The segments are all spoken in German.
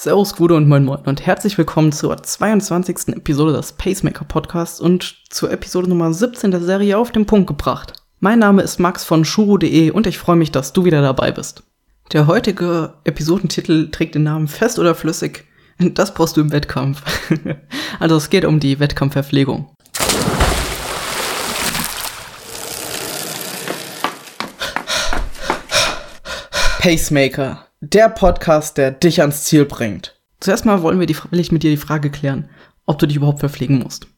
Servus, Gude und Moin Moin und herzlich willkommen zur 22. Episode des Pacemaker Podcasts und zur Episode Nummer 17 der Serie auf den Punkt gebracht. Mein Name ist Max von shuru.de und ich freue mich, dass du wieder dabei bist. Der heutige Episodentitel trägt den Namen Fest oder Flüssig. Das brauchst du im Wettkampf. also es geht um die Wettkampfverpflegung. Pacemaker der Podcast, der dich ans Ziel bringt. Zuerst mal wollen wir die, will ich mit dir die Frage klären, ob du dich überhaupt verpflegen musst.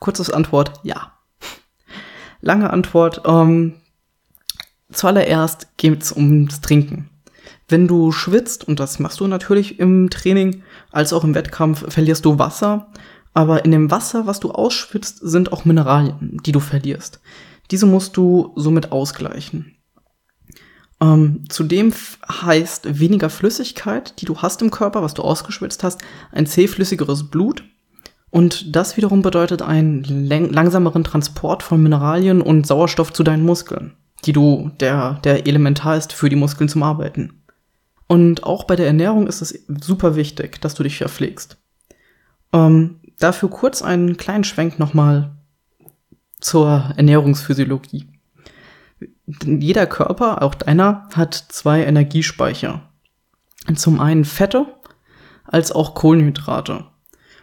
Kurzes Antwort, ja. Lange Antwort, ähm, zuallererst geht's ums Trinken. Wenn du schwitzt, und das machst du natürlich im Training als auch im Wettkampf, verlierst du Wasser. Aber in dem Wasser, was du ausschwitzt, sind auch Mineralien, die du verlierst. Diese musst du somit ausgleichen. Ähm, zudem heißt weniger Flüssigkeit, die du hast im Körper, was du ausgeschwitzt hast, ein zähflüssigeres Blut. Und das wiederum bedeutet einen langsameren Transport von Mineralien und Sauerstoff zu deinen Muskeln, die du, der, der elementar ist für die Muskeln zum Arbeiten. Und auch bei der Ernährung ist es super wichtig, dass du dich verpflegst. Ähm, dafür kurz einen kleinen Schwenk nochmal zur Ernährungsphysiologie jeder Körper, auch deiner, hat zwei Energiespeicher. Zum einen Fette als auch Kohlenhydrate.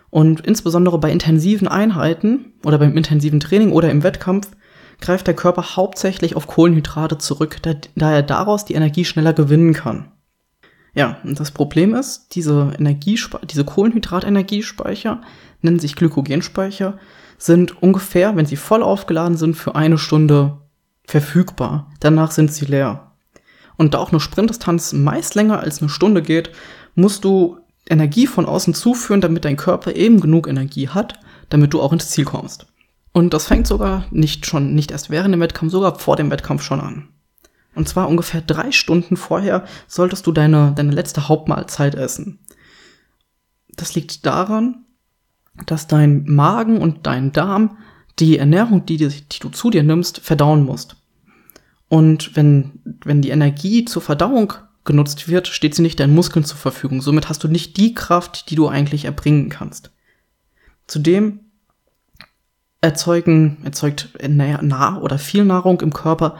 Und insbesondere bei intensiven Einheiten oder beim intensiven Training oder im Wettkampf greift der Körper hauptsächlich auf Kohlenhydrate zurück, da, da er daraus die Energie schneller gewinnen kann. Ja, und das Problem ist, diese Energiespe diese Kohlenhydratenergiespeicher nennen sich Glykogenspeicher, sind ungefähr, wenn sie voll aufgeladen sind, für eine Stunde verfügbar. Danach sind sie leer. Und da auch eine Sprintdistanz meist länger als eine Stunde geht, musst du Energie von außen zuführen, damit dein Körper eben genug Energie hat, damit du auch ins Ziel kommst. Und das fängt sogar nicht schon, nicht erst während dem Wettkampf, sogar vor dem Wettkampf schon an. Und zwar ungefähr drei Stunden vorher solltest du deine, deine letzte Hauptmahlzeit essen. Das liegt daran, dass dein Magen und dein Darm die Ernährung, die, die du zu dir nimmst, verdauen musst. Und wenn, wenn die Energie zur Verdauung genutzt wird, steht sie nicht deinen Muskeln zur Verfügung. Somit hast du nicht die Kraft, die du eigentlich erbringen kannst. Zudem erzeugen, erzeugt nah oder viel Nahrung im Körper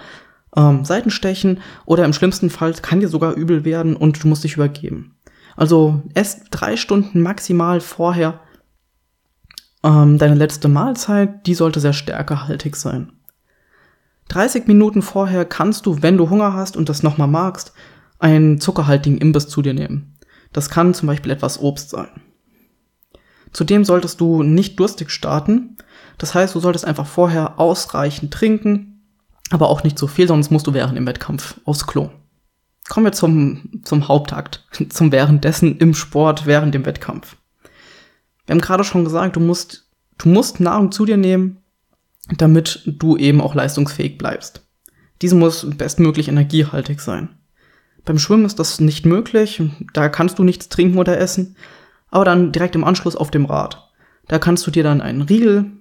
ähm, Seitenstechen oder im schlimmsten Fall kann dir sogar übel werden und du musst dich übergeben. Also erst drei Stunden maximal vorher ähm, deine letzte Mahlzeit, die sollte sehr stärkehaltig sein. 30 Minuten vorher kannst du, wenn du Hunger hast und das nochmal magst, einen zuckerhaltigen Imbiss zu dir nehmen. Das kann zum Beispiel etwas Obst sein. Zudem solltest du nicht durstig starten. Das heißt, du solltest einfach vorher ausreichend trinken, aber auch nicht so viel, sonst musst du während dem Wettkampf aufs Klo. Kommen wir zum, zum Hauptakt, zum währenddessen im Sport, während dem Wettkampf. Wir haben gerade schon gesagt, du musst, du musst Nahrung zu dir nehmen, damit du eben auch leistungsfähig bleibst. Diese muss bestmöglich energiehaltig sein. Beim Schwimmen ist das nicht möglich, da kannst du nichts trinken oder essen, aber dann direkt im Anschluss auf dem Rad. Da kannst du dir dann einen Riegel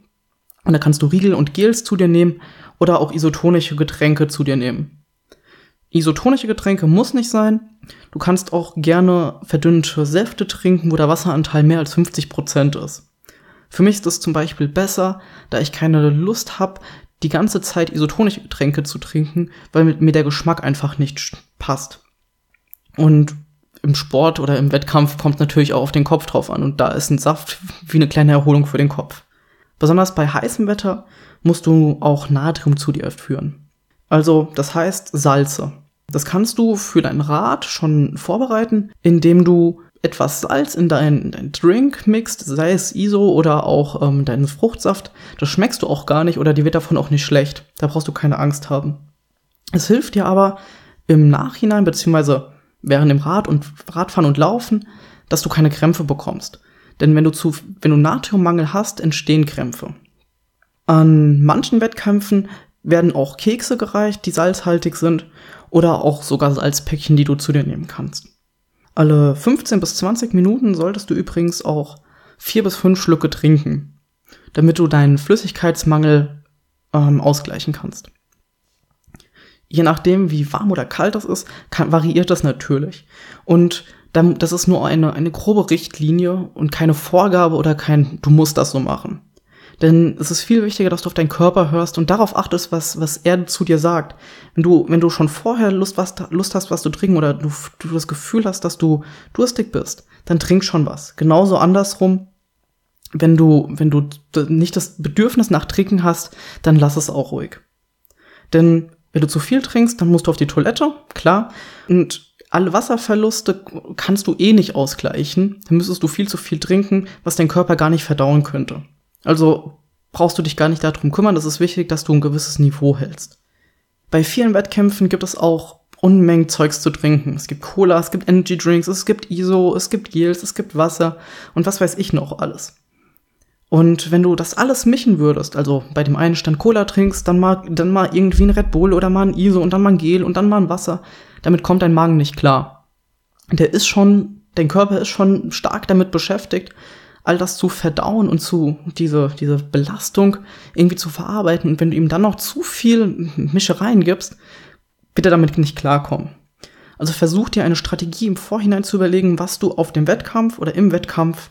und da kannst du Riegel und Gels zu dir nehmen oder auch isotonische Getränke zu dir nehmen. Isotonische Getränke muss nicht sein. Du kannst auch gerne verdünnte Säfte trinken, wo der Wasseranteil mehr als 50% ist. Für mich ist es zum Beispiel besser, da ich keine Lust habe, die ganze Zeit isotonische Getränke zu trinken, weil mir der Geschmack einfach nicht passt. Und im Sport oder im Wettkampf kommt natürlich auch auf den Kopf drauf an und da ist ein Saft wie eine kleine Erholung für den Kopf. Besonders bei heißem Wetter musst du auch Natrium zu dir führen. Also, das heißt Salze. Das kannst du für dein Rad schon vorbereiten, indem du etwas Salz in deinen dein Drink mixt, sei es ISO oder auch ähm, deinen Fruchtsaft, das schmeckst du auch gar nicht oder die wird davon auch nicht schlecht. Da brauchst du keine Angst haben. Es hilft dir aber im Nachhinein, beziehungsweise während dem Rad und Radfahren und Laufen, dass du keine Krämpfe bekommst. Denn wenn du zu, wenn du Natriummangel hast, entstehen Krämpfe. An manchen Wettkämpfen werden auch Kekse gereicht, die salzhaltig sind, oder auch sogar Salzpäckchen, die du zu dir nehmen kannst. Alle 15 bis 20 Minuten solltest du übrigens auch vier bis fünf Schlücke trinken, damit du deinen Flüssigkeitsmangel ähm, ausgleichen kannst. Je nachdem, wie warm oder kalt das ist, kann, variiert das natürlich. Und das ist nur eine, eine grobe Richtlinie und keine Vorgabe oder kein, du musst das so machen. Denn es ist viel wichtiger, dass du auf deinen Körper hörst und darauf achtest, was, was er zu dir sagt. Wenn du, wenn du schon vorher Lust, was, Lust hast, was zu trinken oder du, du das Gefühl hast, dass du durstig bist, dann trink schon was. Genauso andersrum, wenn du, wenn du nicht das Bedürfnis nach Trinken hast, dann lass es auch ruhig. Denn wenn du zu viel trinkst, dann musst du auf die Toilette, klar. Und alle Wasserverluste kannst du eh nicht ausgleichen. Dann müsstest du viel zu viel trinken, was dein Körper gar nicht verdauen könnte. Also brauchst du dich gar nicht darum kümmern. Das ist wichtig, dass du ein gewisses Niveau hältst. Bei vielen Wettkämpfen gibt es auch Unmengen Zeugs zu trinken. Es gibt Cola, es gibt Energy Drinks, es gibt ISO, es gibt Gels, es gibt Wasser und was weiß ich noch alles. Und wenn du das alles mischen würdest, also bei dem einen Stand Cola trinkst, dann mal, dann mal irgendwie ein Red Bull oder mal ein ISO und dann mal ein Gel und dann mal ein Wasser, damit kommt dein Magen nicht klar. Der ist schon, dein Körper ist schon stark damit beschäftigt, all das zu verdauen und zu, diese, diese Belastung irgendwie zu verarbeiten. Und wenn du ihm dann noch zu viel Mischereien gibst, wird er damit nicht klarkommen. Also versuch dir eine Strategie im Vorhinein zu überlegen, was du auf dem Wettkampf oder im Wettkampf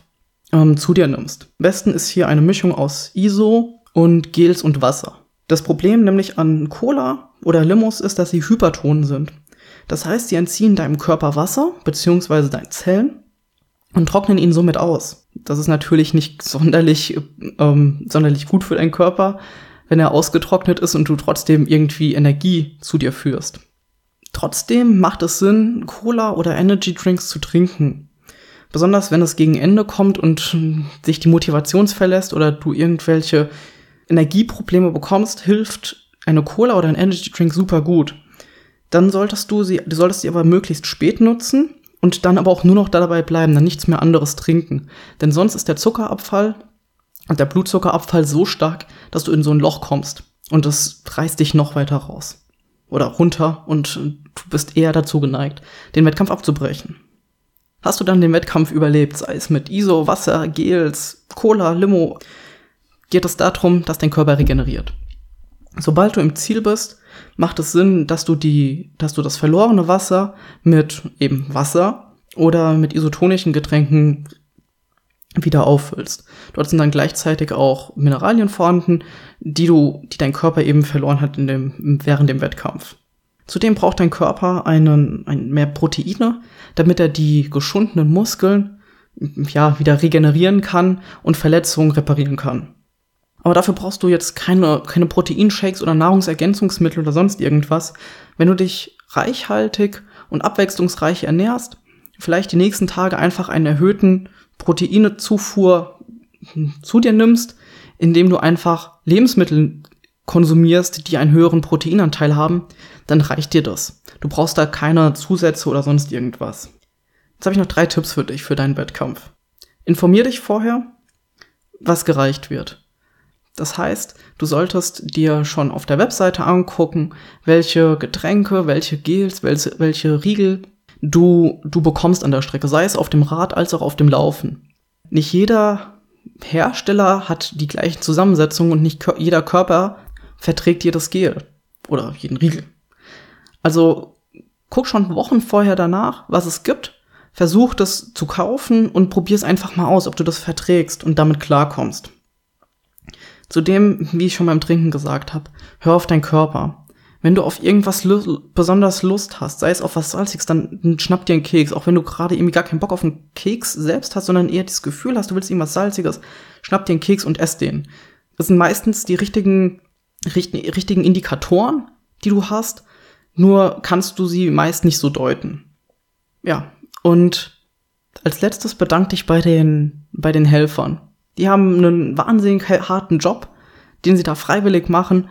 ähm, zu dir nimmst. Am besten ist hier eine Mischung aus ISO und Gels und Wasser. Das Problem nämlich an Cola oder Limos ist, dass sie hyperton sind. Das heißt, sie entziehen deinem Körper Wasser bzw. deinen Zellen und trocknen ihn somit aus. Das ist natürlich nicht sonderlich, ähm, sonderlich gut für deinen Körper, wenn er ausgetrocknet ist und du trotzdem irgendwie Energie zu dir führst. Trotzdem macht es Sinn, Cola oder Energy Drinks zu trinken. Besonders wenn es gegen Ende kommt und sich die Motivation verlässt oder du irgendwelche Energieprobleme bekommst, hilft eine Cola oder ein Energy Drink super gut dann solltest du sie, du solltest sie aber möglichst spät nutzen und dann aber auch nur noch dabei bleiben, dann nichts mehr anderes trinken. Denn sonst ist der Zuckerabfall und der Blutzuckerabfall so stark, dass du in so ein Loch kommst und das reißt dich noch weiter raus oder runter und du bist eher dazu geneigt, den Wettkampf abzubrechen. Hast du dann den Wettkampf überlebt, sei es mit ISO, Wasser, Gels, Cola, Limo, geht es darum, dass dein Körper regeneriert. Sobald du im Ziel bist, macht es Sinn, dass du die, dass du das verlorene Wasser mit eben Wasser oder mit isotonischen Getränken wieder auffüllst. Dort sind dann gleichzeitig auch Mineralien vorhanden, die du, die dein Körper eben verloren hat in dem, während dem Wettkampf. Zudem braucht dein Körper einen, ein, mehr Proteine, damit er die geschundenen Muskeln ja, wieder regenerieren kann und Verletzungen reparieren kann. Aber dafür brauchst du jetzt keine, keine Proteinshakes oder Nahrungsergänzungsmittel oder sonst irgendwas. Wenn du dich reichhaltig und abwechslungsreich ernährst, vielleicht die nächsten Tage einfach einen erhöhten Proteinezufuhr zu dir nimmst, indem du einfach Lebensmittel konsumierst, die einen höheren Proteinanteil haben, dann reicht dir das. Du brauchst da keine Zusätze oder sonst irgendwas. Jetzt habe ich noch drei Tipps für dich für deinen Wettkampf. Informier dich vorher, was gereicht wird. Das heißt, du solltest dir schon auf der Webseite angucken, welche Getränke, welche Gels, welche, welche Riegel du, du bekommst an der Strecke, sei es auf dem Rad als auch auf dem Laufen. Nicht jeder Hersteller hat die gleichen Zusammensetzungen und nicht jeder Körper verträgt jedes Gel oder jeden Riegel. Also guck schon Wochen vorher danach, was es gibt, versuch das zu kaufen und probier es einfach mal aus, ob du das verträgst und damit klarkommst. Zudem, wie ich schon beim Trinken gesagt habe, hör auf deinen Körper. Wenn du auf irgendwas lu besonders Lust hast, sei es auf was Salziges, dann schnapp dir einen Keks. Auch wenn du gerade irgendwie gar keinen Bock auf einen Keks selbst hast, sondern eher das Gefühl hast, du willst irgendwas Salziges, schnapp dir einen Keks und ess den. Das sind meistens die richtigen, richtigen Indikatoren, die du hast, nur kannst du sie meist nicht so deuten. Ja, und als letztes bedank dich bei den, bei den Helfern. Die haben einen wahnsinnig harten Job, den sie da freiwillig machen.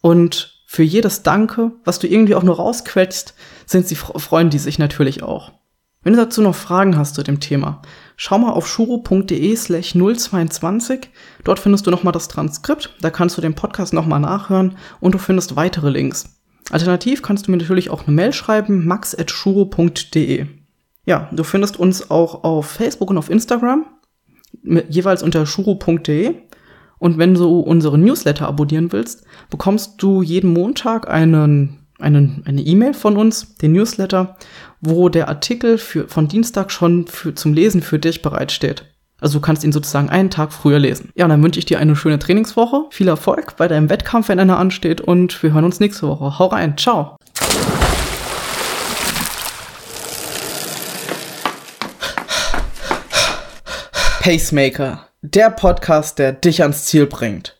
Und für jedes Danke, was du irgendwie auch nur rausquetschst, sind sie, freuen die sich natürlich auch. Wenn du dazu noch Fragen hast zu dem Thema, schau mal auf shuro.de slash 022. Dort findest du nochmal das Transkript. Da kannst du den Podcast nochmal nachhören und du findest weitere Links. Alternativ kannst du mir natürlich auch eine Mail schreiben, max.shuro.de. Ja, du findest uns auch auf Facebook und auf Instagram jeweils unter shuro.de. Und wenn du unsere Newsletter abonnieren willst, bekommst du jeden Montag einen, eine eine E-Mail von uns, den Newsletter, wo der Artikel für, von Dienstag schon für, zum Lesen für dich bereitsteht. Also du kannst ihn sozusagen einen Tag früher lesen. Ja, dann wünsche ich dir eine schöne Trainingswoche, viel Erfolg bei deinem Wettkampf, wenn einer ansteht und wir hören uns nächste Woche. Hau rein, ciao! Pacemaker, der Podcast, der dich ans Ziel bringt.